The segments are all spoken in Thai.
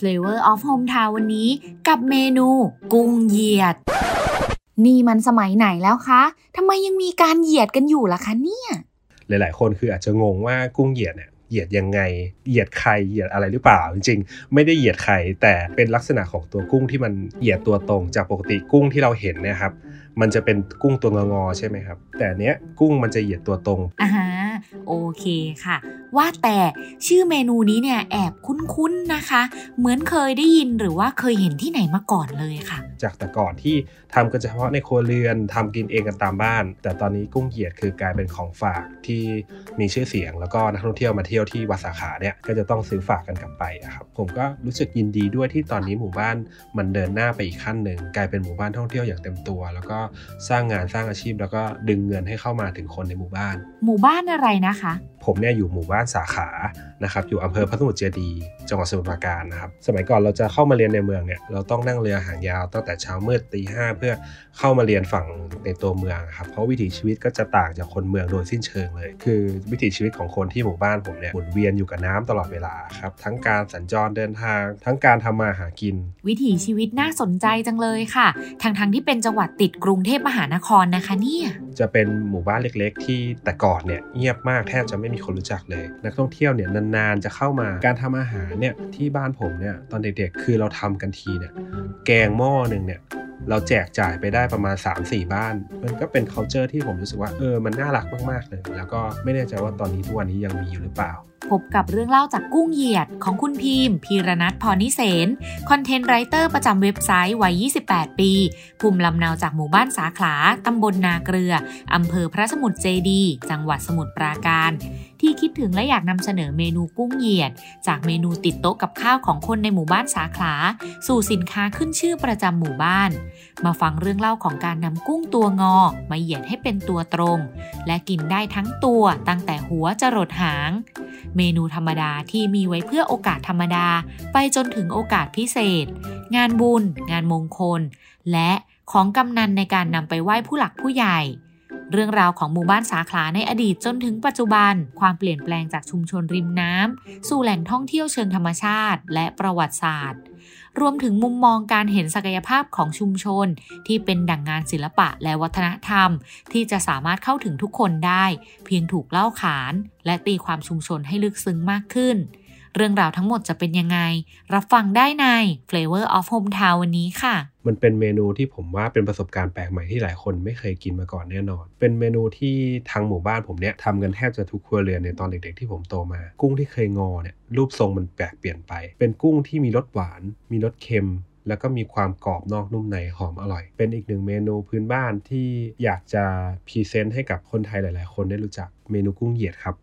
Flavor of Hometown วันนี้กับเมนูกุ้งเหยียด นี่มันสมัยไหนแล้วคะทำไมยังมีการเหยียดกันอยู่ล่ะคะเนี่ย หลายๆ คนคืออาจจะงงว่ากุ้งเหยียดเนี่ยเหยียดยังไง เหยียดใคร เหยียดอะไรหรือเปล่า จริงๆ ไม่ได้เหยียดใคร แต่เป็นลักษณะของตัวกุ้งที่มันเหยียดตัวตรง จากปกติกุ้งที่เราเห็นนี่ยครับ มันจะเป็นกุ้งตัวงอๆใช่ไหมครับ แต่เนี้ยกุ้งมันจะเหยียดตัวตรงอ่าฮะโอเคค่ะ ว่าแต่ชื่อเมนูนี้เนี่ยแอบคุ้นๆนะคะ เหมือนเคยได้ยินหรือว่าเคยเห็นที่ไหนมาก่อนเลยค่ะ จากแต่ก่อนที่ทำกันเฉพาะในครัวเรือนทำกินเองกันตามบ้าน แต่ตอนนี้กุ้งเหยียดคือกลายเป็นของฝากที่มีชื่อเสียง แล้วก็นักท่องเที่ยวมาเที่ยวที่วัดสาขาเนี่ยก็จะต้องซื้อฝากกันกลับไปอะครับผมก็รู้สึกยินดีด้วยที่ตอนนี้หมู่บ้านมันเดินหน้าไปอีกขั้นหนึ่งกลายเป็นหมู่บ้านท่องเที่ยวอย่างเต็มตัว แล้วก็สร้างงานสร้างอาชีพ แล้วก็ดึงเงินให้เข้ามาถึงคนในหมู่บ้าน หมู่บ้านอะไรนะคะ ผมเนี่ยอยู่หมู่บ้านสาขานะครับอยู่อำเภอพระสมุทรเจดีย์ จังหวัดสมุทรปราการนะครับ สมัยก่อนเราจะเข้ามาเรียนในเมืองเนี่ยเราต้องนั่งเรือหางยาวตั้งแต่เช้ามืดตีห้าเพื่อเข้ามาเรียนฝั่งในตัวเมืองครับเพราะวิถีชีวิตก็จะต่างจากคนเมืองโดยสิ้นเชิงเลย คือวิถีชีวิตของคนที่หมู่บ้านผมเนี่ยหมุนเวียนอยู่กับน้ำตลอดเวลาครับทั้งการสัญจรเดินทาง ทั้งการทำมาหากิน วิถีชีวิตน่าสนใจจังเลยค่ะทั้งๆที่เป็นจังหวัดติดกรุงเทพมหานครนะคะเนี่ยจะเป็นหมู่บ้านเล็ก ๆ ที่แต่ก่อนเนี่ยเงียบมากแทบจะไม่มีคนรู้จักเลย นักท่องเที่ยวเนี่ยนานๆจะเข้ามาการทำอาหารเนี่ยที่บ้านผมเนี่ยตอนเด็กๆ คือเราทำกันทีเนี่ยแกงหม้อหนึ่งเนี่ยเราแจกจ่ายไปได้ประมาณ 3-4 บ้าน มันก็เป็น culture ที่ผมรู้สึกว่าเออมันน่ารักมากๆเลย แล้วก็ไม่แน่ใจว่าตอนนี้ทุกวันนี้ยังมีอยู่หรือเปล่า พบกับเรื่องเล่าจากกุ้งเหยียดของคุณพิมพ์ พีรนัทพรนิเสนคอนเทนต์ไรเตอร์ประจำเว็บไซต์วัย 28 ปี ภูมิลำเนาจากหมู่บ้านสาขลาตำบลนาเกลืออำเภอพระสมุทรเจดีย์จังหวัดสมุทรปราการ ที่คิดถึงและอยากนำเสนอเมนูกุ้งเหยียด จากเมนูติดโต๊ะกับข้าวของคนในหมู่บ้านสาขาสู่สินค้าขึ้นชื่อประจำหมู่บ้าน มาฟังเรื่องเล่าของการนำกุ้งตัวงอ มาเหยียดให้เป็นตัวตรง และกินได้ทั้งตัวตั้งแต่หัวจรดหาง เมนูธรรมดาที่มีไว้เพื่อโอกาสธรรมดา ไปจนถึงโอกาสพิเศษ งานบุญ งานมงคล และของกำนันในการนำไปไหว้ผู้หลักผู้ใหญ่ เรื่องราวของหมู่บ้านสาขาในอดีตจนถึงปัจจุบัน ความเปลี่ยนแปลงจากชุมชนริมน้ำสู่แหล่งท่องเที่ยวเชิงธรรมชาติ และประวัติศาสตร์ รวมถึงมุมมองการเห็นศักยภาพของชุมชน ที่เป็นดั่งงานศิลปะและวัฒนธรรม ที่จะสามารถเข้าถึงทุกคนได้ เพียงถูกเล่าขาน และตีความชุมชนให้ลึกซึ้งมากขึ้น เรื่องราวทั้งหมดจะเป็นยังไง รับฟังได้ใน Flavor of Hometown วันนี้ค่ะ มันเป็นเมนูที่ผมว่าเป็นประสบการณ์แปลกใหม่ที่หลายคนไม่เคยกินมาก่อนแน่นอน เป็นเมนูที่ทางหมู่บ้านผมเนี่ยทำกันแทบจะทุกครัวเรือนในตอนเด็กๆที่ผมโตมา กุ้งที่เคยงอเนี่ยรูปทรงมันแปลกเปลี่ยนไป เป็นกุ้งที่มีรสหวาน มีรสเค็มแล้วก็มีความกรอบนอกนุ่มในหอมอร่อย เป็นอีกหนึ่งเมนูพื้นบ้านที่อยากจะพรีเซนต์ให้กับคนไทยหลาย ๆ คนได้รู้จักเมนูกุ้งเหยียดครับ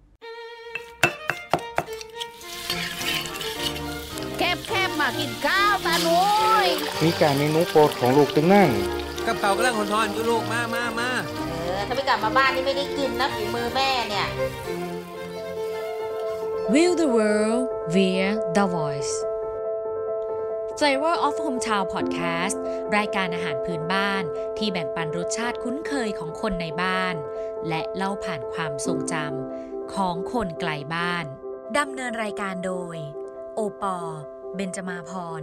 กินข้าวตาหนุยมีการเมนูโปรดของลูกตึงนั่งกับเขากำลังหอนๆอยู่ลูกมามามาเออถ้าไม่กลับมาบ้านนี่ไม่ได้กินนะฝีมือแม่เนี่ย View the world via the voice Flavor of Hometown Podcast รายการอาหารพื้นบ้านที่แบ่งปันรสชาติคุ้นเคยของคนในบ้าน และเล่าผ่านความทรงจำของคนไกลบ้าน ดำเนินรายการโดย โอปอ เบนจมาพร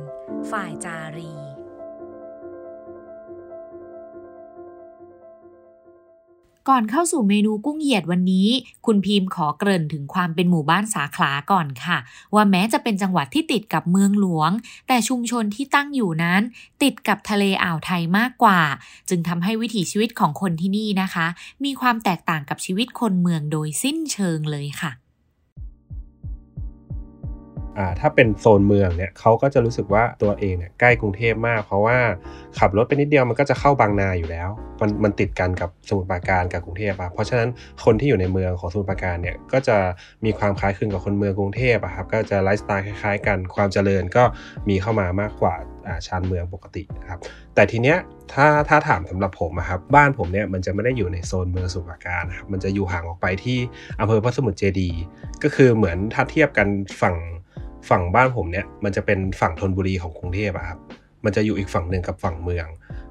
ฝ่ายจารี ก่อนเข้าสู่เมนูกุ้งเหยียดวันนี้ คุณพิมพ์ขอเกริ่นถึงความเป็นหมู่บ้านสาขลาก่อนค่ะ ว่าแม้จะเป็นจังหวัดที่ติดกับเมืองหลวง แต่ชุมชนที่ตั้งอยู่นั้น ติดกับทะเลอ่าวไทยมากกว่า จึงทำให้วิถีชีวิตของคนที่นี่นะคะ มีความแตกต่างกับชีวิตคนเมืองโดยสิ้นเชิงเลยค่ะ ถ้าเป็นโซนเมืองเนี่ยเขาก็จะรู้สึกว่าตัวเองเนี่ยใกล้กรุงเทพมาก เพราะว่าขับรถไปนิดเดียวมันก็จะเข้าบางนาอยู่แล้ว มันมันติดกันกับสมุทรปราการกับกรุงเทพอะเพราะฉะนั้นคนที่อยู่ในเมืองของสมุทรปราการเนี่ยก็จะมีความคล้ายคลึงกับคนเมืองกรุงเทพอะครับก็จะไลฟ์สไตล์คล้ายๆ กันความเจริญก็มีเข้ามามากกว่าอ่าชานเมืองปกตินะครับแต่ทีเนี้ยถ้าถ้าถามสำหรับผมอะครับบ้านผมเนี่ยมันจะไม่ได้อยู่ในโซนเมืองสมุทรปราการนะครับมันจะอยู่ห่างออกไปที่อำเภอพระสมุทรเจดีย์ก็คือเหมือนถ้าเทียบกันฝั่ง ฝั่งบ้านผมเนี่ยมันจะเป็นฝั่งธนบุรีของกรุงเทพอะครับ มันจะอยู่อีกฝั่งหนึ่งกับฝั่งเมือง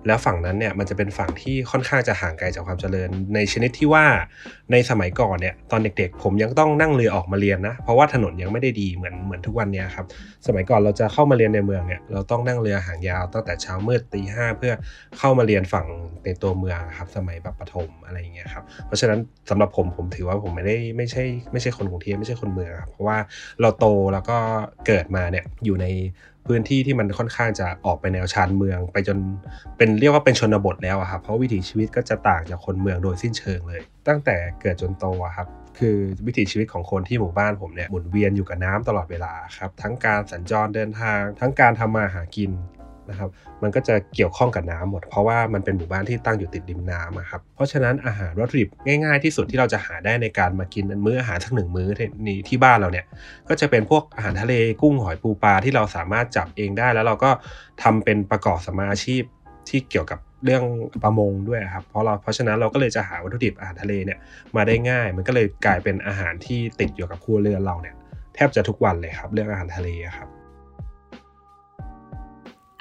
แล้วฝั่งนั้นเนี่ยมันจะเป็นฝั่งที่ค่อนข้างจะห่างไกลจากความเจริญ ในชนิดที่ว่าในสมัยก่อนเนี่ยตอนเด็กๆ ผมยังต้องนั่งเรือออกมาเรียนนะ เพราะว่าถนนยังไม่ได้ดีเหมือนเหมือนทุกวันนี้ครับสมัยก่อนเราจะเข้ามาเรียนในเมืองเนี่ยเราต้องนั่งเรือหางยาวตั้งแต่เช้ามืดตีห้าเพื่อเข้ามาเรียนฝั่งในตัวเมืองครับสมัยแบบประถมอะไรอย่างเงี้ยครับเพราะฉะนั้นสำหรับผมผมถือว่าผมไม่ได้ไม่ใช่ไม่ใช่คนกรุงเทพไม่ใช่คนเมืองครับเพราะว่าเราโตแล้วก็เกิดมาเนี่ยอยู่ใน พื้นที่ที่มันค่อนข้างจะออกไปแนวชานเมือง ไปจนเป็นเรียกว่าเป็นชนบทแล้วครับเพราะวิถีชีวิตก็จะต่างจากคนเมืองโดยสิ้นเชิงเลย ตั้งแต่เกิดจนโตครับคือวิถีชีวิตของคนที่หมู่บ้านผมเนี่ยหมุนเวียนอยู่กับน้ำตลอดเวลาครับทั้งการสัญจรเดินทาง ทั้งการทำมาหากิน นะครับมันก็จะเกี่ยวข้องกับน้ำหมด เพราะว่ามันเป็นหมู่บ้านที่ตั้งอยู่ติดริมน้ำครับเพราะฉะนั้นอาหารวัตถุดิบง่ายๆที่สุดที่เราจะหาได้ในการมากินมื้ออาหารสักหนึ่งมื้อนี้ที่บ้านเราเนี่ยก็จะเป็นพวกอาหารทะเลกุ้งหอยปูปลาที่เราสามารถจับเองได้ แล้วเราก็ทำเป็นประกอบสมาอาชีพที่เกี่ยวกับเรื่องประมงด้วยครับเพราะเราเพราะฉะนั้นเราก็เลยจะหาวัตถุดิบอาหารทะเลเนี่ยมาได้ง่าย มันก็เลยกลายเป็นอาหารที่ติดอยู่กับครัวเรือนเราเนี่ยแทบจะทุกวันเลยครับเรื่องอาหารทะเลครับ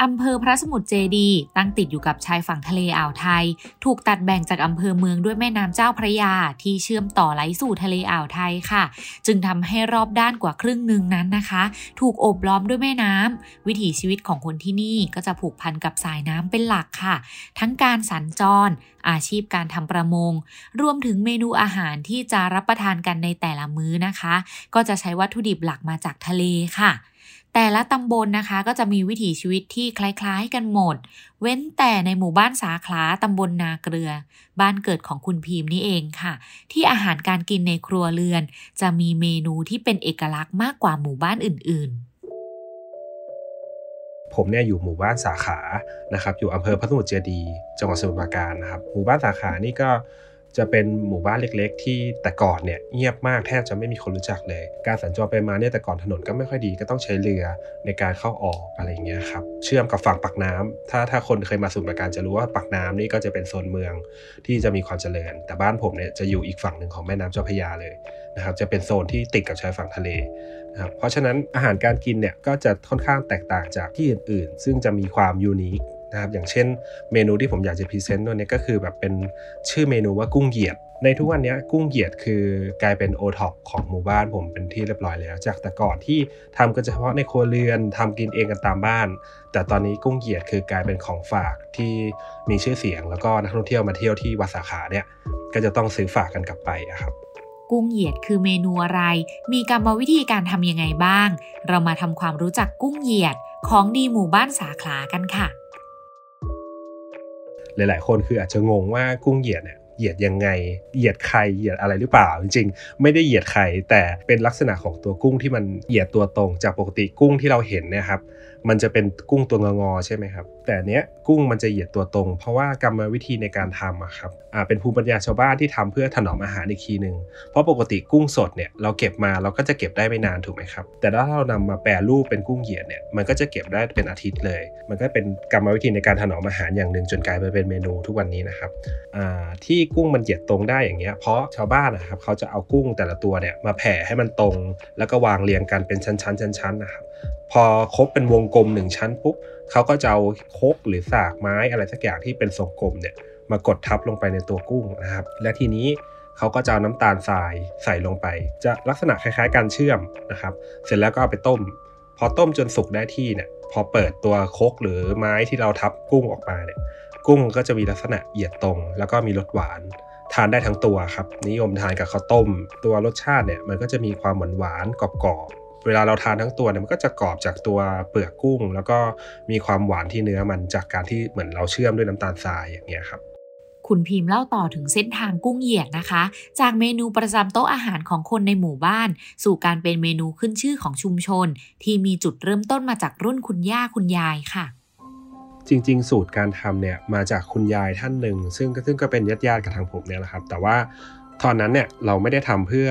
อำเภอพระสมุทรเจดี ตั้งติดอยู่กับชายฝั่งทะเลอ่าวไทย ถูกตัดแบ่งจากอำเภอเมืองด้วยแม่น้ำเจ้าพระยา ที่เชื่อมต่อไหลสู่ทะเลอ่าวไทยค่ะ จึงทำให้รอบด้านกว่าครึ่งหนึ่งนั้นนะคะ ถูกโอบล้อมด้วยแม่น้ำวิถีชีวิตของคนที่นี่ก็จะผูกพันกับสายน้ำเป็นหลักค่ะ ทั้งการสัญจร อาชีพการทำประมง รวมถึงเมนูอาหารที่จะรับประทานกันในแต่ละมื้อนะคะ ก็จะใช้วัตถุดิบหลักมาจากทะเลค่ะ แต่ละตำบลนะคะ ก็จะมีวิถีชีวิตที่คล้ายๆ กันหมด เว้นแต่ในหมู่บ้านสาขาตำบลนาเกลือ บ้านเกิดของคุณพีมนี่เองค่ะ ที่อาหารการกินในครัวเรือน จะมีเมนูที่เป็นเอกลักษณ์มากกว่าหมู่บ้านอื่นๆ ผมเนี่ยอยู่หมู่บ้านสาขานะครับ อยู่อำเภอพระสมุทรเจดี จังหวัดสมุทรปราการนะครับ หมู่บ้านสาขานี่ก็ จะเป็นหมู่บ้านเล็ก ๆ ที่แต่ก่อนเนี่ยเงียบมากแทบจะไม่มีคนรู้จักเลย การสัญจรไปมาเนี่ยแต่ก่อนถนนก็ไม่ค่อยดีก็ต้องใช้เรือในการเข้าออกอะไรเงี้ยครับเชื่อมกับฝั่งปากน้ำถ้าถ้าคนเคยมาสุนทระการจะรู้ว่าปากน้ำนี่ก็จะเป็นโซนเมืองที่จะมีความเจริญ แต่บ้านผมเนี่ยจะอยู่อีกฝั่งหนึ่งของแม่น้ำเจ้าพระยาเลยนะครับจะเป็นโซนที่ติดกับชายฝั่งทะเลนะครับเพราะฉะนั้นอาหารการกินเนี่ยก็จะค่อนข้างแตกต่างจากที่อื่น ๆ ซึ่งจะมีความ unique นะครับอย่างเช่นเมนูที่ผมอยากจะ present ตัวนี้ก็คือแบบเป็นชื่อเมนูว่ากุ้งเหยียด ในทุกวันนี้กุ้งเหยียดคือกลายเป็นโอท็อปของหมู่บ้านผมเป็นที่เรียบร้อยแล้ว จากแต่ก่อนที่ทำกันเฉพาะในครัวเรือนทำกินเองกันตามบ้าน แต่ตอนนี้กุ้งเหยียดคือกลายเป็นของฝากที่มีชื่อเสียง แล้วก็นักท่องเที่ยวมาเที่ยวที่วัดสาขาเนี่ยก็จะต้องซื้อฝากกันกลับไปครับกุ้งเหยียดคือเมนูอะไร มีกรรมวิธีการทำยังไงบ้าง เรามาทำความรู้จักกุ้งเหยียดของดีหมู่บ้านสาขากันค่ะ หลาย ๆ คนคืออาจจะงงว่ากุ้งเหยียดเนี่ยเหยียดยังไง เหยียดใคร เหยียดอะไรหรือเปล่า จริงๆ ไม่ได้เหยียดใคร แต่เป็นลักษณะของตัวกุ้งที่มันเหยียดตัวตรง จากปกติกุ้งที่เราเห็นนะครับ มันจะเป็นกุ้งตัวงอๆใช่ไหมครับ แต่เนี้ยกุ้งมันจะเหยียดตัวตรง เพราะว่ากรรมวิธีในการทำอะครับอ่าเป็นภูมิปัญญาชาวบ้านที่ทำเพื่อถนอมอาหารอีกทีหนึ่งเพราะปกติกุ้งสดเนี่ยเราเก็บมาเราก็จะเก็บได้ไม่นานถูกไหมครับ แต่ถ้าเรานำมาแปรรูปเป็นกุ้งเหยียดเนี่ยมันก็จะเก็บได้เป็นอาทิตย์เลย มันก็เป็นกรรมวิธีในการถนอมอาหารอย่างหนึ่งจนกลายไปเป็นเมนูทุกวันนี้นะครับอ่าที่กุ้งมันเหยียดตรงได้อย่างเงี้ยเพราะชาวบ้านนะครับเขาจะเอากุ้งแต่ละตัวเนี่ยมาแผ่ให้มันตรง แล้วก็วางเรียงกันเป็นชั้นๆชั้นๆนะครับ พอครบเป็นวงกลมหนึ่งชั้นปุ๊บเขาก็จะเอาโคกหรือสากไม้อะไรสักอย่างที่เป็นทรงกลมเนี่ยมากดทับลงไปในตัวกุ้งนะครับ และทีนี้เขาก็จะเอาน้ำตาลทรายใส่ลงไป จะลักษณะคล้ายๆ การเชื่อมนะครับ เสร็จแล้วก็เอาไปต้ม พอต้มจนสุกได้ที่เนี่ยพอเปิดตัวโคกหรือไม้ที่เราทับกุ้งออกมาเนี่ยกุ้งก็จะมีลักษณะเหยียดตรง แล้วก็มีรสหวาน ทานได้ทั้งตัวครับ นิยมทานกับข้าวต้ม ตัวรสชาติเนี่ยมันก็จะมีความหวานหวานกรอบ เวลาเราทานทั้งตัวเนี่ยมันก็จะกรอบจากตัวเปลือกกุ้ง แล้วก็มีความหวานที่เนื้อมันจากการที่เหมือนเราเชื่อมด้วยน้ำตาลทรายอย่างเงี้ยครับคุณพิมพ์เล่าต่อถึงเส้นทางกุ้งเหยียดนะคะ จากเมนูประจำโต๊ะอาหารของคนในหมู่บ้าน สู่การเป็นเมนูขึ้นชื่อของชุมชน ที่มีจุดเริ่มต้นมาจากรุ่นคุณย่าคุณยายค่ะ จริง ๆ สูตรการทำเนี่ยมาจากคุณยายท่านหนึ่ง ซึ่งซึ่งก็เป็นญาติญาติกับทางผมเนี่ยแหละครับ แต่ว่า ตอนนั้นเนี่ยเราไม่ได้ทำเพื่อ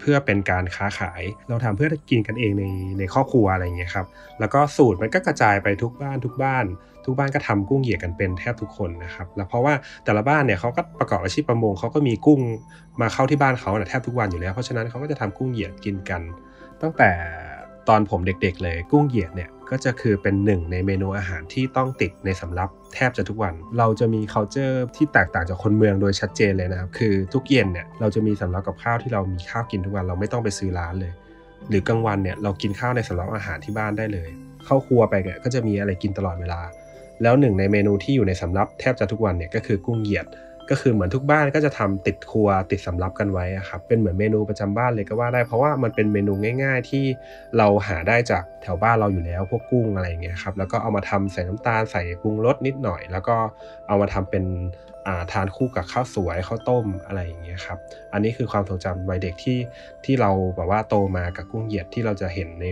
เพื่อเป็นการค้าขาย เราทำเพื่อกินกันเองในในครอบครัวอะไรเงี้ยครับแล้วก็สูตรมันก็กระจายไปทุกบ้านทุกบ้าน ทุกบ้านก็ทำกุ้งเหยียดกันเป็นแทบทุกคนนะครับแล้วเพราะว่าแต่ละบ้านเนี่ยเขาก็ประกอบอาชีพประมงเขาก็มีกุ้งมาเข้าที่บ้านเขาแทบทุกวันอยู่แล้ว เพราะฉะนั้นเขาก็จะทำกุ้งเหยียดกินกัน ตั้งแต่ตอนผมเด็กๆเลยกุ้งเหยียดเนี่ย ก็จะคือเป็นหนึ่งในเมนูอาหารที่ต้องติดในสำรับแทบจะทุกวัน เราจะมี culture ที่แตกต่างจากคนเมืองโดยชัดเจนเลยนะครับ คือทุกเย็นเนี่ยเราจะมีสำรับกับข้าวที่เรามีข้าวกินทุกวันเราไม่ต้องไปซื้อร้านเลย หรือกลางวันเนี่ยเรากินข้าวในสำรับอาหารที่บ้านได้เลย เข้าครัวไปเนี่ยก็จะมีอะไรกินตลอดเวลา แล้วหนึ่งในเมนูที่อยู่ในสำรับแทบจะทุกวันเนี่ยก็คือกุ้งเหยียด ก็คือเหมือนทุกบ้านก็จะทำติดครัวติดสำรับกันไว้ครับเป็นเหมือนเมนูประจำบ้านเลยก็ว่าได้ เพราะว่ามันเป็นเมนูง่าย ๆ ที่เราหาได้จากแถวบ้านเราอยู่แล้ว พวกกุ้งอะไรอย่างเงี้ยครับแล้วก็เอามาทำใส่น้ำตาลใส่ปรุงรสนิดหน่อย แล้วก็เอามาทำเป็นทานคู่กับข้าวสวยข้าวต้มอะไรอย่างเงี้ยครับอันนี้คือความทรงจำวัยเด็กที่ที่เราแบบว่าโตมากับกุ้งเหยียดที่เราจะเห็นใน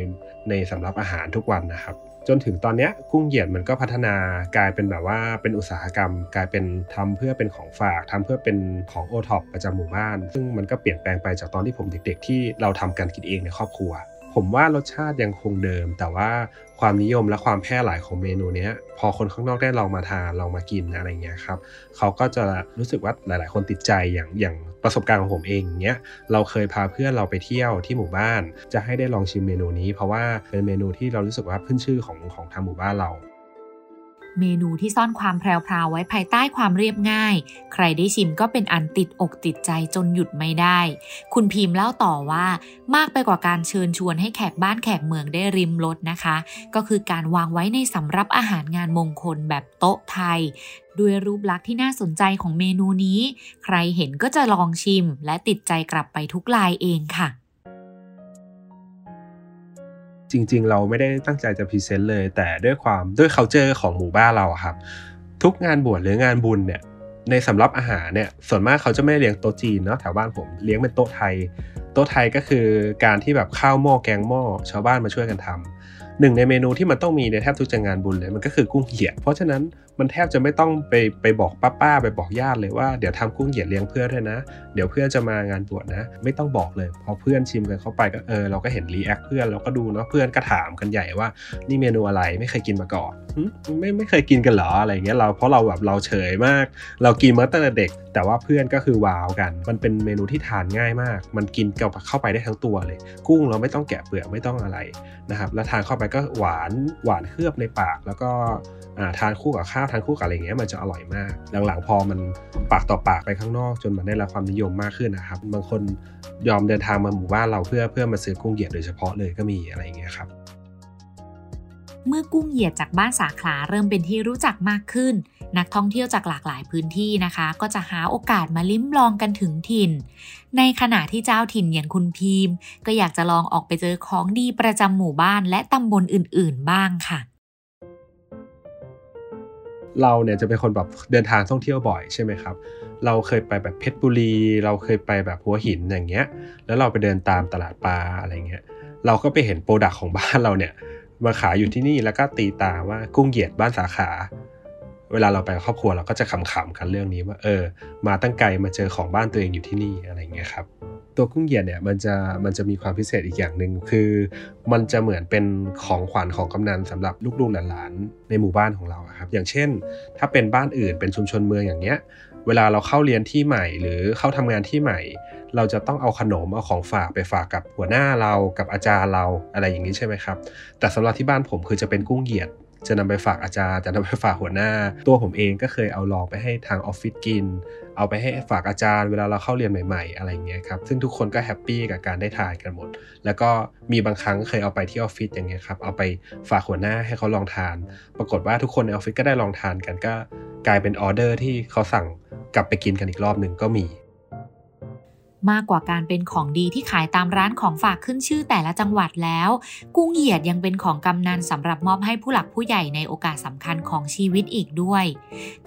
ในสำรับอาหารทุกวันนะครับ จนถึงตอนนี้กุ้งเหยียดมันก็พัฒนากลายเป็นแบบว่าเป็นอุตสาหกรรม กลายเป็นทำเพื่อเป็นของฝากทำเพื่อเป็นของโอท็อปประจำหมู่บ้าน ซึ่งมันก็เปลี่ยนแปลงไปจากตอนที่ผมเด็ก ๆ ที่เราทำกันกินเองในครอบครัว ผมว่ารสชาติยังคงเดิม แต่ว่าความนิยมและความแพร่หลายของเมนูนี้พอคนข้างนอกได้ลองมาทานลองมากินอะไรเงี้ยครับเขาก็จะรู้สึกว่าหลาย ๆ คนติดใจอย่างอย่างประสบการณ์ของผมเองเนี้ยเราเคยพาเพื่อนเราไปเที่ยวที่หมู่บ้าน จะให้ได้ลองชิมเมนูนี้ เพราะว่าเป็นเมนูที่เรารู้สึกว่าขึ้นชื่อของของทางหมู่บ้านเรา เมนูที่ซ่อนความแพรวๆไว้ภายใต้ความเรียบง่าย ใครได้ชิมก็เป็นอันติดอกติดใจจนหยุดไม่ได้ คุณพิมพ์เล่าต่อว่ามากไปกว่าการเชิญชวนให้แขกบ้านแขกเมืองได้ริมรสนะคะ ก็คือการวางไว้ในสำรับอาหารงานมงคลแบบโต๊ะไทยด้วยรูปลักษณ์ที่น่าสนใจของเมนูนี้ ใครเห็นก็จะลองชิม และติดใจกลับไปทุกลายเองค่ะ จริง ๆ เราไม่ได้ตั้งใจจะ present เลย แต่ด้วยความด้วย c u เจอร์ของหมู่บ้านเราครับ ทุกงานบวชหรืองานบุญเนี่ยในสำรับอาหารเนี่ยส่วนมากเขาจะไม่เลี้ยงโต๊ะจีนเนาะแถวบ้านผมเลี้ยงเป็นโต๊ะไทย โต๊ะไทยก็คือการที่แบบข้าวหม้อแกงหม้อชาวบ้านมาช่วยกันทำ หนึ่งในเมนูที่มันต้องมีในแทบทุกงานบุญเลยมันก็คือกุ้งเหยียดเพราะฉะนั้นมันแทบจะไม่ต้องไปไปบอกป้าป้าไปบอกญาติเลยว่าเดี๋ยวทำกุ้งเหยียดเลี้ยงเพื่อนด้วยนะ เดี๋ยวเพื่อนจะมางานบวชนะ ไม่ต้องบอกเลยพอเพื่อนชิมกันเข้าไปก็เออเราก็เห็น react เพื่อนเราก็ดูเนาะเพื่อนก็ถามกันใหญ่ว่า นี่เมนูอะไรไม่เคยกินมาก่อนไม่ไม่เคยกินกันหรออะไรเงี้ยเราเพราะเราแบบเราเฉยมาก เรากินมาตั้งแต่เด็ก แต่ว่าเพื่อนก็คือว้าวกัน มันเป็นเมนูที่ทานง่ายมาก มันกินเข้าไปได้ทั้งตัวเลย กุ้งเราไม่ต้องแกะเปลือกไม่ต้องอะไรนะครับแล้วทานเข้าไปก็หวานหวานเคลือบในปาก แล้วก็ทานคู่กับข้าวทานคู่กับอะไรเงี้ยมันจะอร่อยมาก หลังๆพอมันปากต่อปากไปข้างนอก จนมันได้รับความนิยมมากขึ้นนะครับ บางคนยอมเดินทางมาหมู่บ้านเราเพื่อเพื่อมาซื้อกุ้งเหยียดโดยเฉพาะเลยก็มีอะไรเงี้ยครับ เมื่อกุ้งเหยียดจากบ้านสาขาเริ่มเป็นที่รู้จักมากขึ้น นักท่องเที่ยวจากหลากหลายพื้นที่นะคะ ก็จะหาโอกาสมาลิ้มลองกันถึงถิ่น ในขณะที่เจ้าถิ่นอย่างคุณพีม ก็อยากจะลองออกไปเจอของดีประจำหมู่บ้านและตำบลอื่นๆบ้างค่ะ เราเนี่ยจะเป็นคนแบบเดินทางท่องเที่ยวบ่อยใช่ไหมครับ เราเคยไปแบบเพชรบุรี เราเคยไปแบบหัวหินอย่างเงี้ย แล้วเราไปเดินตามตลาดปลาอะไรเงี้ย เราก็ไปเห็นโปรดักของบ้านเราเนี่ยมาขายอยู่ที่นี่แล้วก็ตีตาว่ากุ้งเหยียดบ้านสาขา เวลาเราไปครอบครัวเราก็จะขำๆกันเรื่องนี้ว่าเออ มาตั้งไกลมาเจอของบ้านตัวเองอยู่ที่นี่อะไรเงี้ยครับตัวกุ้งเหยียดเนี่ยมันจะมันจะมีความพิเศษอีกอย่างหนึ่งคือ มันจะเหมือนเป็นของขวัญของกำนันสำหรับลูกๆหลานๆในหมู่บ้านของเราครับอย่างเช่น ถ้าเป็นบ้านอื่นเป็นชุมชนเมืองอย่างเงี้ยเวลาเราเข้าเรียนที่ใหม่ หรือเข้าทำงานที่ใหม่ เราจะต้องเอาขนมเอาของฝากไปฝากกับหัวหน้าเรากับอาจารย์เราอะไรอย่างนี้ใช่ไหมครับ แต่สำหรับที่บ้านผมคือจะเป็นกุ้งเหยียด จะนำไปฝากอาจารย์จะนำไปฝากหัวหน้า ตัวผมเองก็เคยเอาลองไปให้ทางออฟฟิศกิน เอาไปให้ฝากอาจารย์เวลาเราเข้าเรียนใหม่ ๆ อะไรเงี้ยครับซึ่งทุกคนก็แฮปปี้กับการได้ทานกันหมด แล้วก็มีบางครั้งเคยเอาไปที่ออฟฟิศอย่างเงี้ยครับเอาไปฝากหัวหน้าให้เขาลองทาน ปรากฏว่าทุกคนในออฟฟิศก็ได้ลองทานกันก็กลายเป็นออเดอร์ที่เขาสั่งกลับไปกินกันอีกรอบหนึ่งก็มี มากกว่าการเป็นของดีที่ขายตามร้านของฝากขึ้นชื่อแต่ละจังหวัดแล้ว กุ้งเหยียดยังเป็นของกำนันสำหรับมอบให้ผู้หลักผู้ใหญ่ในโอกาสสำคัญของชีวิตอีกด้วย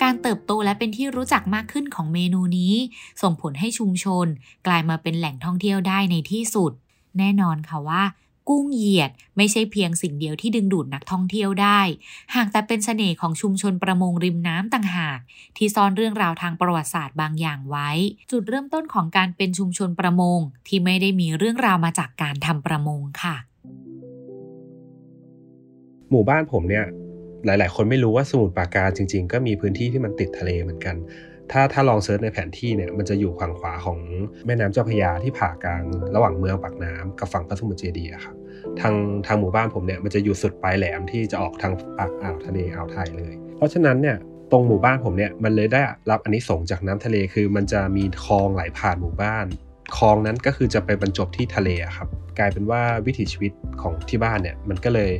การเติบโตและเป็นที่รู้จักมากขึ้นของเมนูนี้ ส่งผลให้ชุมชน กลายมาเป็นแหล่งท่องเที่ยวได้ในที่สุด แน่นอนค่ะว่า กุ้งเหยียด ไม่ใช่เพียงสิ่งเดียวที่ดึงดูดนักท่องเที่ยวได้ หากแต่เป็นเสน่ห์ของชุมชนประมงริมน้ำต่างหาก ที่ซ่อนเรื่องราวทางประวัติศาสตร์บางอย่างไว้ จุดเริ่มต้นของการเป็นชุมชนประมง ที่ไม่ได้มีเรื่องราวมาจากการทำประมงค่ะ หมู่บ้านผมเนี่ยหลาย ๆ คนไม่รู้ว่าสมุทรปราการจริง ๆ ก็มีพื้นที่ที่มันติดทะเลเหมือนกัน ถ้าถ้าลองเซิร์ชในแผนที่เนี่ยมันจะอยู่ฝั่งขวาของแม่น้ำเจ้าพยาที่ผ่ากลางระหว่างเมืองปากน้ำกับฝั่งพระสมุทรเจดีย์ครับทางทางหมู่บ้านผมเนี่ยมันจะอยู่สุดปลายแหลมที่จะออกทางปากอ่าวทะเลอ่าวไทยเลย เพราะฉะนั้นเนี่ยตรงหมู่บ้านผมเนี่ยมันเลยได้รับอันนี้ส่งจากน้ำทะเลคือ มันจะมีคลองไหลผ่านหมู่บ้านคลองนั้นก็คือจะไปบรรจบที่ทะเลครับกลายเป็นว่าวิถีชีวิตของที่บ้านเนี่ยมันก็เลย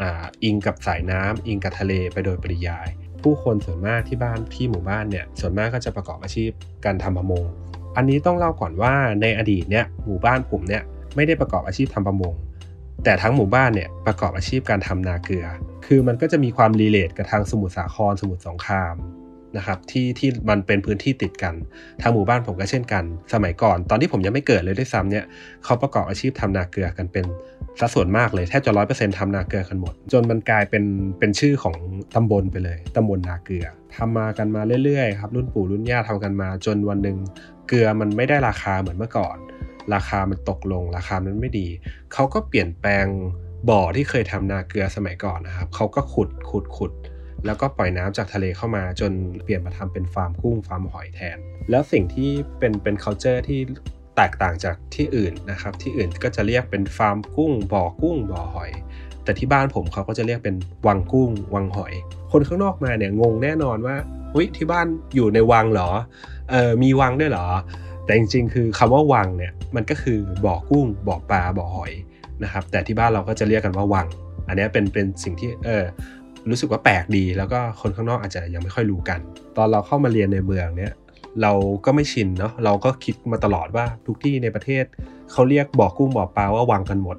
ออิงกับสายน้ำอิงกับทะเลไปโดยปริยาย ผู้คนส่วนมากที่บ้านที่หมู่บ้านเนี่ยส่วนมากก็จะประกอบอาชีพการทำประมง อันนี้ต้องเล่าก่อนว่าในอดีตเนี่ยหมู่บ้านผมเนี่ยไม่ได้ประกอบอาชีพทำประมง แต่ทั้งหมู่บ้านเนี่ยประกอบอาชีพการทำนาเกลือ คือมันก็จะมีความ relate กับทางสมุทรสาครสมุทรสงครามนะครับที่ที่มันเป็นพื้นที่ติดกัน ทางหมู่บ้านผมก็เช่นกัน สมัยก่อน ตอนที่ผมยังไม่เกิดเลยด้วยซ้ำเนี่ยเขาประกอบอาชีพทำนาเกลือกันเป็น สัดส่วนมากเลยแทบจะร้อยเปอร์เซ็นต์ทำนาเกลือกันหมด จนมันกลายเป็นเป็นชื่อของตำบลไปเลยตำบลนาเกลือทำมากันมาเรื่อยๆครับรุ่นปู่รุ่นย่าทำกันมา จนวันหนึ่งเกลือมันไม่ได้ราคาเหมือนเมื่อก่อน ราคามันตกลง ราคามันไม่ดีเขาก็เปลี่ยนแปลงบ่อที่เคยทำนาเกลือสมัยก่อนนะครับเขาก็ขุดขุดขุดแล้วก็ปล่อยน้ำจากทะเลเข้ามาจนเปลี่ยนมาทำเป็นฟาร์มกุ้งฟาร์มหอยแทน แล้วสิ่งที่เป็นเป็น culture ที่ แตกต่างจากที่อื่นนะครับ ที่อื่นก็จะเรียกเป็นฟาร์มกุ้ง บ่อกุ้ง บ่อหอย แต่ที่บ้านผมเขาก็จะเรียกเป็นวังกุ้ง วังหอย คนข้างนอกมาเนี่ยงงแน่นอนว่าอุ้ยที่บ้านอยู่ในวังเหรอเออมีวังด้วยเหรอ แต่จริงๆ คือคำว่าวังเนี่ยมันก็คือบ่อกุ้ง บ่อปลา บ่อหอยนะครับ แต่ที่บ้านเราก็จะเรียกกันว่าวัง อันนี้เป็นเป็นสิ่งที่เออรู้สึกว่าแปลกดี แล้วก็คนข้างนอกอาจจะยังไม่ค่อยรู้กัน ตอนเราเข้ามาเรียนในเมืองเนี้ย เราก็ไม่ชินเนาะเราก็คิดมาตลอดว่าทุกที่ในประเทศเขาเรียกบ่อกุ้งบ่อปลาว่าวังกันหมด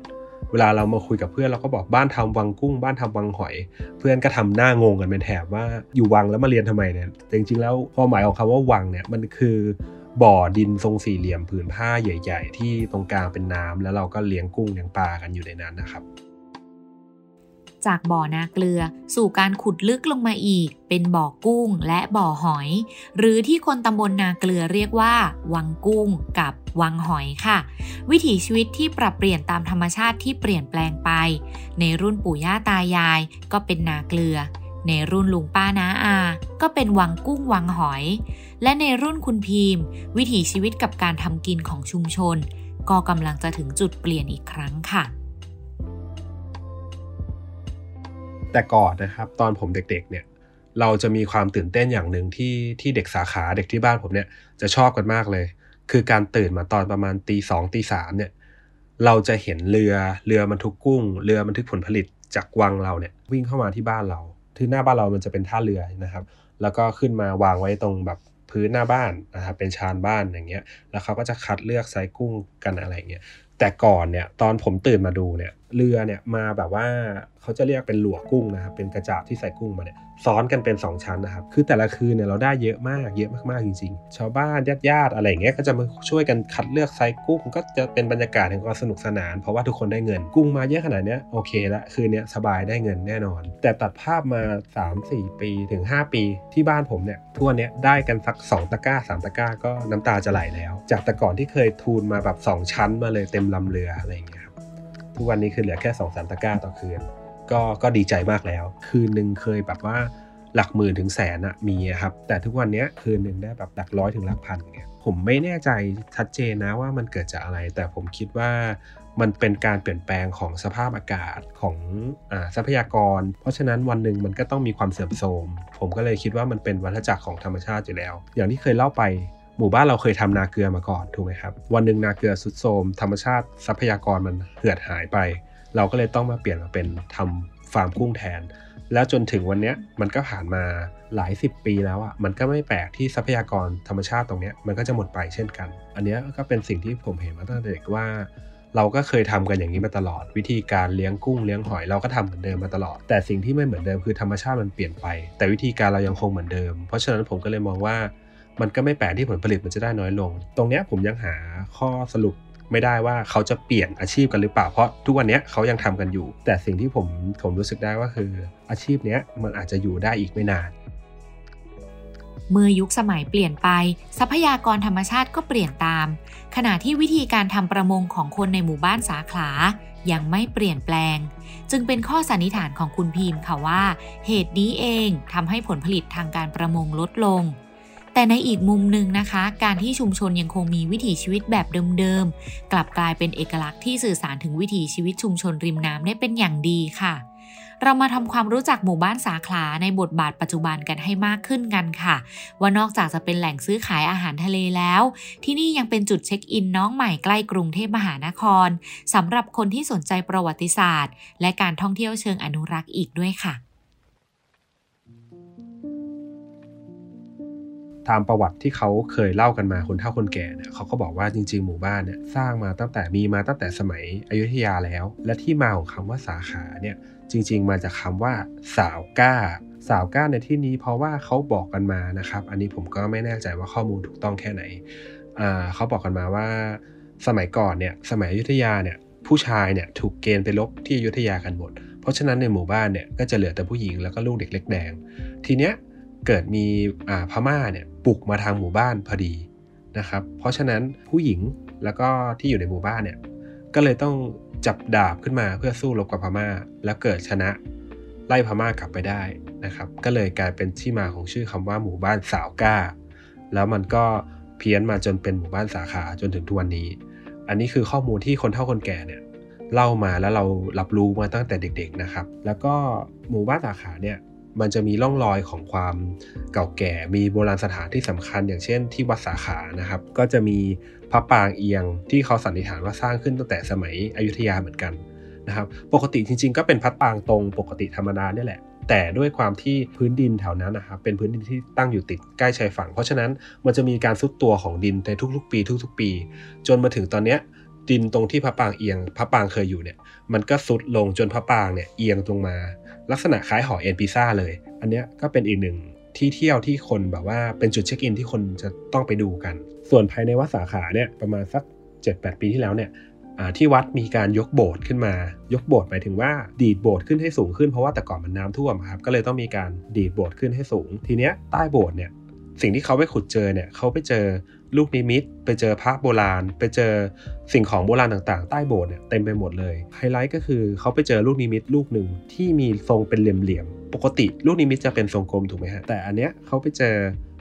เวลาเรามาคุยกับเพื่อนเราก็บอกบ้านทำวังกุ้ง บ้านทำวังหอย เพื่อนก็ทำหน้างงกันเป็นแถบว่าอยู่วังแล้วมาเรียนทำไมเนี่ยจริงๆแล้วความหมายของคำว่าวังเนี่ยมันคือบ่อดินทรงสี่เหลี่ยมผืนผ้าใหญ่ ๆ ที่ตรงกลางเป็นน้ำแล้วเราก็เลี้ยงกุ้งเลี้ยงปลากันอยู่ในนั้นนะครับ จากบ่อนาเกลือสู่การขุดลึกลงมาอีก เป็นบ่อกุ้งและบ่อหอย หรือที่คนตำบลนาเกลือเรียกว่า วังกุ้งกับวังหอยค่ะ วิถีชีวิตที่ปรับเปลี่ยนตามธรรมชาติที่เปลี่ยนแปลงไป ในรุ่นปู่ย่าตายายก็เป็นนาเกลือ ในรุ่นลุงป้าน้าอา ก็เป็นวังกุ้งวังหอย และในรุ่นคุณพีมวิถีชีวิตกับการทำกินของชุมชน ก็กำลังจะถึงจุดเปลี่ยนอีกครั้งค่ะ แต่ก่อนนะครับ ตอนผมเด็กๆเนี่ยเราจะมีความตื่นเต้นอย่างหนึ่งที่ที่เด็กสาขาเด็กที่บ้านผมเนี่ยจะชอบกันมากเลย คือการตื่นมาตอนประมาณตีสองตีสามเนี่ยเราจะเห็นเรือเรือบรรทุกกุ้ง เรือบรรทุกผลผลิตจากวังเราเนี่ยวิ่งเข้ามาที่บ้านเรา ที่หน้าบ้านเรามันจะเป็นท่าเรือนะครับ แล้วก็ขึ้นมาวางไว้ตรงแบบพื้นหน้าบ้านนะครับเป็นชานบ้านอย่างเงี้ยแล้วเขาก็จะคัดเลือกไซส์กุ้งกันอะไรเงี้ยแต่ก่อนเนี่ยตอนผมตื่นมาดูเนี่ย เรือเนี่ยมาแบบว่าเขาจะเรียกเป็นหลวกุ้งนะครับเป็นกระจาบที่ใส่กุ้งมาเนี่ยซ้อนกันเป็น 2 ชั้นนะครับคือแต่ละคืนเนี่ยเราได้เยอะมากเยอะมากๆจริงๆ ชาวบ้านญาติๆอะไรเงี้ยก็จะมาช่วยกันคัดเลือกไซส์กุ้งก็จะเป็นบรรยากาศแห่งความสนุกสนาน เพราะว่าทุกคนได้เงินกุ้งมาเยอะขนาดนี้โอเคละคืนเนี้ยสบายได้เงินแน่นอน แต่ตัดภาพมา 3-4 ปีถึง 5 ปีที่บ้านผมเนี่ยทั่วเนี้ยได้กันสัก 2 ตะกร้า 3 ตะกร้าก็น้ำตาจะไหลแล้ว จากแต่ก่อนที่เคยทูนมาแบบ 2 ชั้นมาเลยเต็มลำเรืออะไรเงี้ย ทุกวันนี้คือเหลือแค่2 3ตะกร้าต่อคืน ก็ก็ดีใจมากแล้ว คืนหนึ่งเคยแบบว่าหลักหมื่นถึงแสนอะมีครับ แต่ทุกวันนี้คืนหนึ่งได้แบบหลักร้อยถึงหลักพันเนี่ยผมไม่แน่ใจชัดเจนนะว่ามันเกิดจากอะไร แต่ผมคิดว่ามันเป็นการเปลี่ยนแปลงของสภาพอากาศของอทรัพยากร เพราะฉะนั้นวันหนึ่งมันก็ต้องมีความเสื่อมโทรม ผมก็เลยคิดว่ามันเป็นวัฏจักรของธรรมชาติอยู่แล้ว อย่างที่เคยเล่าไป หมู่บ้านเราเคยทำนาเกลือมาก่อนถูกไหมครับ วันหนึ่งนาเกลือสุดโทมธรรมชาติทรัพยากรมันเหือดหายไป เราก็เลยต้องมาเปลี่ยนมาเป็นทำฟาร์มกุ้งแทน แล้วจนถึงวันนี้มันก็ผ่านมาหลายสิบปีแล้วอะ่ะมันก็ไม่แปลกที่ทรัพยากรธรรมชาติตรงนี้มันก็จะหมดไปเช่นกัน อันนี้ก็เป็นสิ่งที่ผมเห็นมาตั้งแต่เด็กว่าเราก็เคยทำกันอย่างนี้มาตลอด วิธีการเลี้ยงกุ้งเลี้ยงหอยเราก็ทำเหมือนเดิมมาตลอด แต่สิ่งที่ไม่เหมือนเดิมคือธรรมชาติมันเปลี่ยนไป แต่วิธีการเรายังคงเหมือนเดิม เพราะฉะนั้นผมก็เลยมองว่า มันก็ไม่แปลกที่ผลผลิตมันจะได้น้อยลง ตรงนี้ผมยังหาข้อสรุปไม่ได้ว่าเขาจะเปลี่ยนอาชีพกันหรือเปล่าเพราะทุกวันนี้เขายังทำกันอยู่ แต่สิ่งที่ผมผมรู้สึกได้ว่าคือ อาชีพนี้มันอาจจะอยู่ได้อีกไม่นาน เมื่อยุคสมัยเปลี่ยนไป ทรัพยากรธรรมชาติก็เปลี่ยนตาม ขณะที่วิธีการทำประมงของคนในหมู่บ้านสาขายังไม่เปลี่ยนแปลง จึงเป็นข้อสันนิษฐานของคุณพิมพ์ค่ะว่า เหตุนี้เองทำให้ผลผลิตทางการประมงลดลง แต่ในอีกมุมหนึ่งนะคะ การที่ชุมชนยังคงมีวิถีชีวิตแบบเดิมๆ กลับกลายเป็นเอกลักษณ์ที่สื่อสารถึงวิถีชีวิตชุมชนริมน้ำได้เป็นอย่างดีค่ะ เรามาทำความรู้จักหมู่บ้านสาขลาในบทบาทปัจจุบันกันให้มากขึ้นกันค่ะ ว่านอกจากจะเป็นแหล่งซื้อขายอาหารทะเลแล้ว ที่นี่ยังเป็นจุดเช็คอินน้องใหม่ใกล้กรุงเทพมหานครสำหรับคนที่สนใจประวัติศาสตร์ และการท่องเที่ยวเชิงอนุรักษ์อีกด้วยค่ะ ตามประวัติที่เขาเคยเล่ากันมาคนเฒ่าคนแก่เนี่ยเขาก็บอกว่าจริง ๆ หมู่บ้านเนี่ยสร้างมาตั้งแต่มีมาตั้งแต่สมัยอยุธยาแล้ว และที่มาของคำว่าสาขาเนี่ยจริง ๆ มาจากคำว่าสาวก้า สาวก้าในที่นี้เพราะว่าเขาบอกกันมานะครับ อันนี้ผมก็ไม่แน่ใจว่าข้อมูลถูกต้องแค่ไหนอ่าเขาบอกกันมาว่า สมัยก่อนเนี่ยสมัยอยุธยาเนี่ยผู้ชายเนี่ยถูกเกณฑ์ไปลบที่อยุธยากันหมด เพราะฉะนั้นในหมู่บ้านเนี่ยก็จะเหลือแต่ผู้หญิงแล้วก็ลูกเด็กเล็กแดง ทีเนี้ย เกิดมีพม่าเนี่ยบุกมาทางหมู่บ้านพอดีนะครับ เพราะฉะนั้นผู้หญิงแล้วก็ที่อยู่ในหมู่บ้านเนี่ยก็เลยต้องจับดาบขึ้นมาเพื่อสู้รบกับพม่า แล้วเกิดชนะไล่พม่ากลับไปได้นะครับ ก็เลยกลายเป็นที่มาของชื่อคำว่าหมู่บ้านสาวก้า แล้วมันก็เพี้ยนมาจนเป็นหมู่บ้านสาขาจนถึงทุกวันนี้ อันนี้คือข้อมูลที่คนเฒ่าคนแก่เนี่ยเล่ามาแล้วเรารับรู้มาตั้งแต่เด็ก ๆนะครับ แล้วก็หมู่บ้านสาขาเนี่ย มันจะมีร่องรอยของความเก่าแก่ มีโบราณสถานที่สำคัญ อย่างเช่นที่วัดสาขานะครับ ก็จะมีพระปรางเอียงที่เขาสันนิษฐานว่าสร้างขึ้นตั้งแต่สมัยอยุธยาเหมือนกันนะครับ ปกติจริง ๆ ก็เป็นพระปางตรงปกติธรรมดาเนี่ยแหละ แต่ด้วยความที่พื้นดินแถวนั้นนะครับ เป็นพื้นดินที่ตั้งอยู่ติดใกล้ชายฝั่ง เพราะฉะนั้นมันจะมีการซุดตัวของดินในทุกๆ ปี ทุก ๆ ปี จนมาถึงตอนเนี้ยดินตรงที่พระปรางเอียงพระปรางเคยอยู่เนี่ย มันก็ซุดลงจนพระปรางเนี่ยเอียงลงมา ลักษณะคล้ายหอเอ็นพิซ่าเลย อันเนี้ยก็เป็นอีกหนึ่งที่เที่ยวที่คนแบบว่าเป็นจุดเช็คอินที่คนจะต้องไปดูกัน ส่วนภายในวัดสาขาเนี่ยประมาณสัก 7-8 ปีที่แล้วเนี่ยที่วัดมีการยกโบสถ์ขึ้นมา ยกโบสถ์หมายถึงว่าดีดโบสถ์ขึ้นให้สูงขึ้นเพราะว่าแต่ก่อนมันน้ำท่วมครับ ก็เลยต้องมีการดีดโบสถ์ขึ้นให้สูง ทีเนี้ยใต้โบสถ์เนี่ยสิ่งที่เขาไปขุดเจอเนี่ยเขาไปเจอ ลูกนิมิต ไปเจอพระโบราณ ไปเจอสิ่งของโบราณต่างๆ ใต้โบสถ์เนี่ยเต็มไปหมดเลย ไฮไลท์ก็คือเขาไปเจอลูกนิมิตลูกหนึ่งที่มีทรงเป็นเหลี่ยมๆ ปกติลูกนิมิตจะเป็นทรงกลมถูกไหมฮะ แต่อันเนี้ยเขาไปเจอ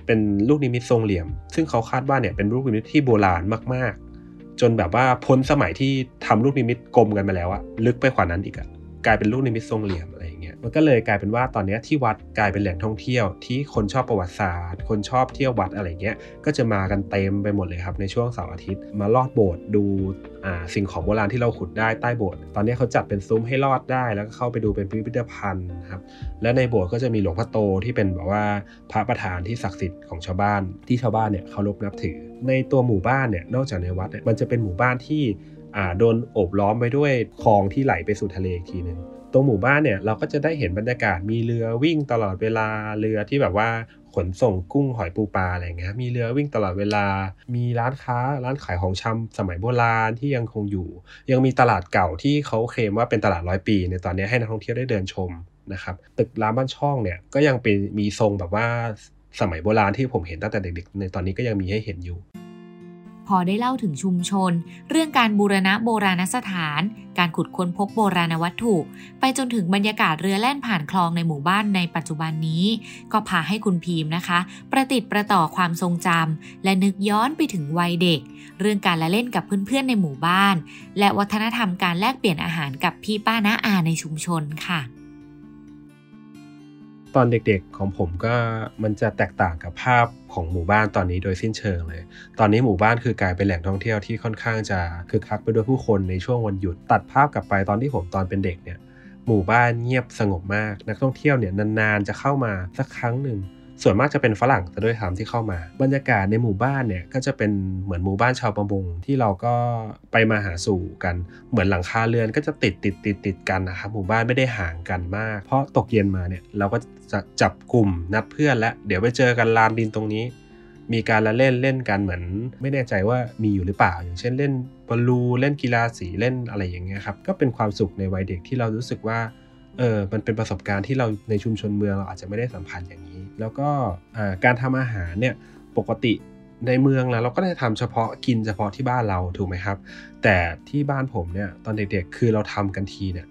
เป็นลูกนิมิตทรงเหลี่ยม ซึ่งเขาคาดว่าเนี่ยเป็นลูกนิมิตที่โบราณมากๆ จนแบบว่าพ้นสมัยที่ทำลูกนิมิตกลมกันมาแล้วอะลึกไปกว่านั้นอีกอะกลายเป็นลูกนิมิตทรงเหลี่ยม มันก็เลยกลายเป็นว่าตอนนี้ที่วัดกลายเป็นแหล่งท่องเที่ยวที่คนชอบประวัติศาสตร์ คนชอบเที่ยววัดอะไรเงี้ยก็จะมากันเต็มไปหมดเลยครับในช่วงเสาร์อาทิตย์ มาลอดโบสถ์ดูอ่าสิ่งของโบราณที่เราขุดได้ใต้โบสถ์ตอนนี้เขาจัดเป็นซุ้มให้ลอดได้ แล้วก็เข้าไปดูเป็นพิพิธภัณฑ์ครับและในโบสถ์ก็จะมีหลวงพ่อโตที่เป็นแบบว่าพระประธานที่ศักดิ์สิทธิ์ของชาวบ้าน ที่ชาวบ้านเนี่ยเคารพนับถือ ในตัวหมู่บ้านเนี่ยนอกจากในวัดเนี่ยมันจะเป็นหมู่บ้านที่อ่าโดนโอบล้อมไปด้วยคลองที่ไหลไปสู่ทะเลอีกทีหนึ่ง ตรงหมู่บ้านเนี่ยเราก็จะได้เห็นบรรยากาศมีเรือวิ่งตลอดเวลาเรือที่แบบว่าขนส่งกุ้งหอยปูปลาอะไรเงี้ยมีเรือวิ่งตลอดเวลา มีร้านค้าร้านขายของชำสมัยโบราณที่ยังคงอยู่ ยังมีตลาดเก่าที่เขาเคลมว่าเป็นตลาดร้อยปี ในตอนนี้ให้นักท่องเที่ยวได้เดินชมนะครับตึกร้ามบ้านช่องเนี่ยก็ยังเป็นมีทรงแบบว่าสมัยโบราณที่ผมเห็นตั้งแต่เด็กๆ ในตอนนี้ก็ยังมีให้เห็นอยู่ พอได้เล่าถึงชุมชน เรื่องการบูรณะโบราณสถาน การขุดค้นพบโบราณวัตถุ ไปจนถึงบรรยากาศเรือแล่นผ่านคลองในหมู่บ้านในปัจจุบันนี้ ก็พาให้คุณพีมนะคะ ประติดประต่อความทรงจำและนึกย้อนไปถึงวัยเด็ก เรื่องการละเล่นกับเพื่อนๆในหมู่บ้าน และวัฒนธรรมการแลกเปลี่ยนอาหารกับพี่ป้าน้าอาในชุมชนค่ะ ตอนเด็กๆของผมก็มันจะแตกต่างกับภาพของหมู่บ้านตอนนี้โดยสิ้นเชิงเลย ตอนนี้หมู่บ้านคือกลายเป็นแหล่งท่องเที่ยวที่ค่อนข้างจะคึกคักไปด้วยผู้คนในช่วงวันหยุดตัดภาพกลับไปตอนที่ผมตอนเป็นเด็กเนี่ยหมู่บ้านเงียบสงบมาก นักท่องเที่ยวเนี่ยนานๆ จะเข้ามาสักครั้งหนึ่ง ส่วนมากจะเป็นฝรั่งแต่ด้วยทามที่เข้ามา บรรยากาศในหมู่บ้านเนี่ยก็จะเป็นเหมือนหมู่บ้านชาวประมงที่เราก็ไปมาหาสู่กัน เหมือนหลังคาเรือนก็จะติดติดติดติดกันนะครับหมู่บ้านไม่ได้ห่างกันมาก เพราะตกเย็นมาเนี่ยเราก็จะจับกลุ่มนัดเพื่อนและ เดี๋ยวไปเจอกันลานดินตรงนี้ มีการละเล่นเล่นกันเหมือน ไม่แน่ใจว่ามีอยู่หรือเปล่า อย่างเช่นเล่นบอลลูเล่นกีฬาสีเล่นอะไรอย่างเงี้ยครับก็เป็นความสุขในวัยเด็กที่เรารู้สึกว่า เออมันเป็นประสบการณ์ที่เราในชุมชนเมืองเราอาจจะไม่ได้สัมผัสอย่างนี้ แล้วก็การทำอาหารเนี่ยปกติในเมืองแล้วเราก็ได้ทำเฉพาะกินเฉพาะที่บ้านเราถูกไหมครับ แต่ที่บ้านผมเนี่ยตอนเด็กๆคือเราทำกันทีเนี่ย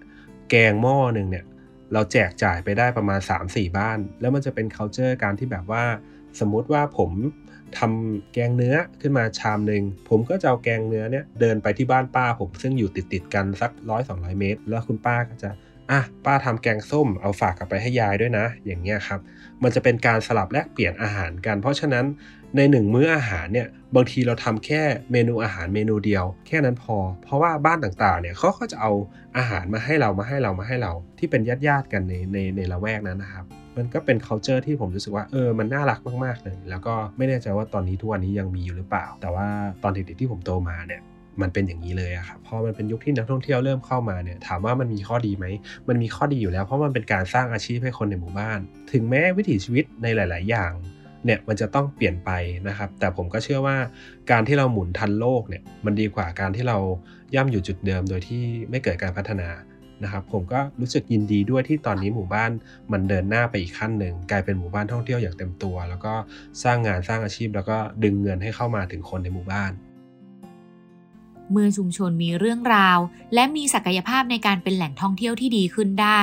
แกงหม้อหนึ่งเนี่ยเราแจกจ่ายไปได้ประมาณ 3-4 บ้าน แล้วมันจะเป็น culture การที่แบบว่าสมมุติว่าผมทำแกงเนื้อขึ้นมาชามหนึ่งผมก็จะเอาแกงเนื้อเนี่ยเดินไปที่บ้านป้าผมซึ่งอยู่ติดติดกันสักร้อยสองร้อยเมตร แล้วคุณป้าก็จะ อะป้าทำแกงส้มเอาฝากกลับไปให้ยายด้วยนะ อย่างเงี้ยครับ มันจะเป็นการสลับแลกเปลี่ยนอาหารกัน เพราะฉะนั้นในหนึ่งมื้ออาหารเนี่ยบางทีเราทำแค่เมนูอาหารเมนูเดียว แค่นั้นพอ เพราะว่าบ้านต่างๆเนี่ยเขาก็จะเอาอาหารมาให้เรามาให้เรามาให้เรา ที่เป็นญาติๆกันในในในละแวกนั้นนะครับ มันก็เป็น culture ที่ผมรู้สึกว่าเออมันน่ารักมากๆเลย แล้วก็ไม่แน่ใจว่าตอนนี้ทุกวันนี้ยังมีอยู่หรือเปล่า แต่ว่าตอนเด็กๆที่ผมโตมาเนี่ย มันเป็นอย่างนี้เลยอะครับพอมันเป็นยุคที่นักท่องเที่ยวเริ่มเข้ามาเนี่ยถามว่ามันมีข้อดีไหมมันมีข้อดีอยู่แล้วเพราะมันเป็นการสร้างอาชีพให้คนในหมู่บ้าน ถึงแม้วิถีชีวิตในหลาย ๆ อย่างเนี่ยมันจะต้องเปลี่ยนไปนะครับ แต่ผมก็เชื่อว่าการที่เราหมุนทันโลกเนี่ยมันดีกว่าการที่เราย่ำอยู่จุดเดิมโดยที่ไม่เกิดการพัฒนานะครับผมก็รู้สึกยินดีด้วยที่ตอนนี้หมู่บ้านมันเดินหน้าไปอีกขั้นหนึ่งกลายเป็นหมู่บ้านท่องเที่ยวอย่างเต็มตัว แล้วก็สร้างงานสร้างอาชีพ แล้วก็ดึงเงินให้เข้ามาถึงคนในหมู่บ้าน เมื่อชุมชนมีเรื่องราว และมีศักยภาพในการเป็นแหล่งท่องเที่ยวที่ดีขึ้นได้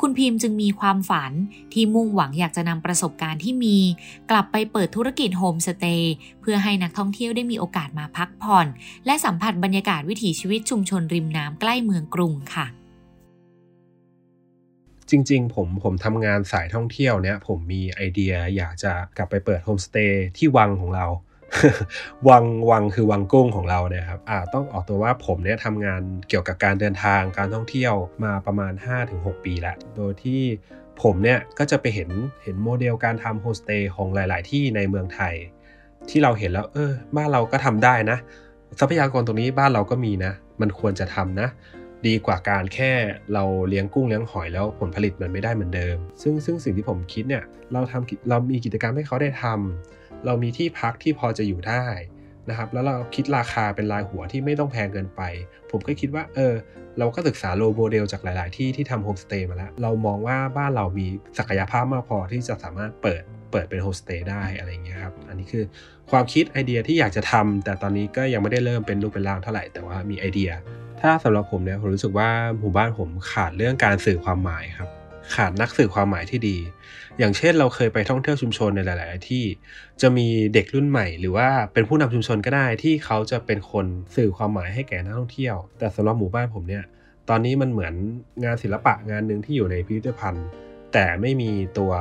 คุณพิมพ์จึงมีความฝันที่มุ่งหวังอยากจะนำประสบการณ์ที่มี กลับไปเปิดธุรกิจโฮมสเตย์เพื่อให้นักท่องเที่ยวได้มีโอกาสมาพักผ่อน และสัมผัสบรรยากาศวิถีชีวิตชุมชนริมน้ำใกล้เมืองกรุงค่ะจริง ๆ ผมผมทำงานสายท่องเที่ยวเนี่ยผมมีไอเดียอยากจะกลับไปเปิดโฮมสเตย์ที่วังของเรา วังวังคือวังกุ้งของเราเนี่ยครับอ่าต้องออกตัวว่าผมเนี่ยทำงานเกี่ยวกับการเดินทางการท่องเที่ยวมาประมาณ 5-6 ปีแล้ว โดยที่ผมเนี่ยก็จะไปเห็นเห็นโมเดลการทำโฮสเตย์ของหลาย ๆ ที่ในเมืองไทย ที่เราเห็นแล้วเออบ้านเราก็ทำได้นะ ทรัพยากรตรงนี้บ้านเราก็มีนะ มันควรจะทำนะ ดีกว่าการแค่เราเลี้ยงกุ้งเลี้ยงหอยแล้วผลผลิตมันไม่ได้เหมือนเดิม ซึ่งซึ่งสิ่งที่ผมคิดเนี่ยเราทำเรามีกิจกรรมให้เขาได้ทำเรามีที่พักที่พอจะอยู่ได้นะครับแล้วเราคิดราคาเป็นรายหัวที่ไม่ต้องแพงเกินไป ผมก็คิดว่าเออเราก็ศึกษา role model จากหลาย ๆ ที่ที่ทำโฮมสเตย์มาแล้ว เรามองว่าบ้านเรามีศักยภาพมากพอที่จะสามารถเปิดเปิดเป็นโฮมสเตย์ได้อะไรเงี้ยครับ อันนี้คือความคิดไอเดียที่อยากจะทำแต่ตอนนี้ก็ยังไม่ได้เริ่มเป็นรูปเป็นร่างเท่าไหร่แต่ว่ามีไอเดีย ถ้าสำหรับผมเนี่ยผมรู้สึกว่าหมู่บ้านผมขาดเรื่องการสื่อความหมายครับ ขาดนักสื่อความหมายที่ดี อย่างเช่นเราเคยไปท่องเที่ยวชุมชนในหลาย ๆ ที่จะมีเด็กรุ่นใหม่ หรือว่าเป็นผู้นำชุมชนก็ได้ที่เขาจะเป็นคนสื่อความหมายให้แก่นักท่องเที่ยว แต่สำหรับหมู่บ้านผมเนี่ยตอนนี้มันเหมือนงานศิลปะงานหนึ่งที่อยู่ในพิพิธภัณฑ์ แต่ไม่มีตัว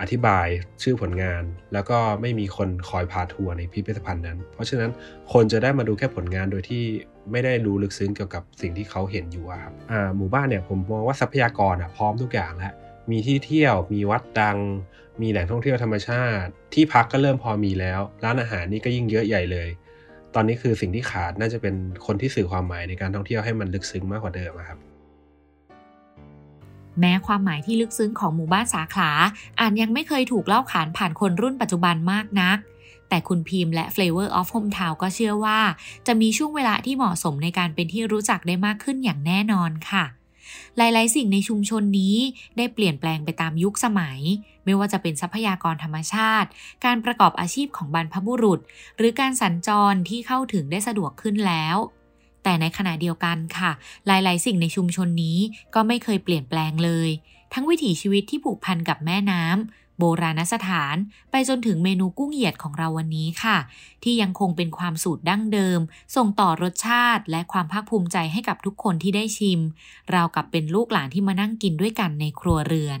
อธิบายชื่อผลงาน แล้วก็ไม่มีคนคอยพาทัวร์ในพิพิธภัณฑ์นั้น เพราะฉะนั้นคนจะได้มาดูแค่ผลงานโดยที่ไม่ได้รู้ลึกซึ้งเกี่ยวกับสิ่งที่เขาเห็นอยู่ครับหมู่บ้านเนี่ยผมมองว่าทรัพยากรพร้อมทุกอย่างแล้วมีที่เที่ยวมีวัดดัง มีแหล่งท่องเที่ยวธรรมชาติ ที่พักก็เริ่มพอมีแล้ว ร้านอาหารนี่ก็ยิ่งเยอะใหญ่เลย ตอนนี้คือสิ่งที่ขาดน่าจะเป็นคนที่สื่อความหมายในการท่องเที่ยวให้มันลึกซึ้งมากกว่าเดิมครับ แม้ความหมายที่ลึกซึ้งของหมู่บ้านสาขาอาจยังไม่เคยถูกเล่าขานผ่านคนรุ่นปัจจุบันมากนัก แต่คุณพิมพ์และ Flavor of Hometown ก็เชื่อว่า จะมีช่วงเวลาที่เหมาะสมในการเป็นที่รู้จักได้มากขึ้นอย่างแน่นอนค่ะ หลายๆ สิ่งในชุมชนนี้ได้เปลี่ยนแปลงไปตามยุคสมัย ไม่ว่าจะเป็นทรัพยากรธรรมชาติ การประกอบอาชีพของบรรพบุรุษ หรือการสัญจรที่เข้าถึงได้สะดวกขึ้นแล้ว แต่ในขณะเดียวกันค่ะ หลาย ๆ สิ่งในชุมชนนี้ก็ไม่เคยเปลี่ยนแปลงเลย ทั้งวิถีชีวิตที่ผูกพันกับแม่น้ำโบราณสถานไปจนถึงเมนูกุ้งเหยียดของเราวันนี้ค่ะ ที่ยังคงเป็นความสูตรดั้งเดิม ส่งต่อรสชาติและความภาคภูมิใจให้กับทุกคนที่ได้ชิม เรากับเป็นลูกหลานที่มานั่งกินด้วยกันในครัวเรือน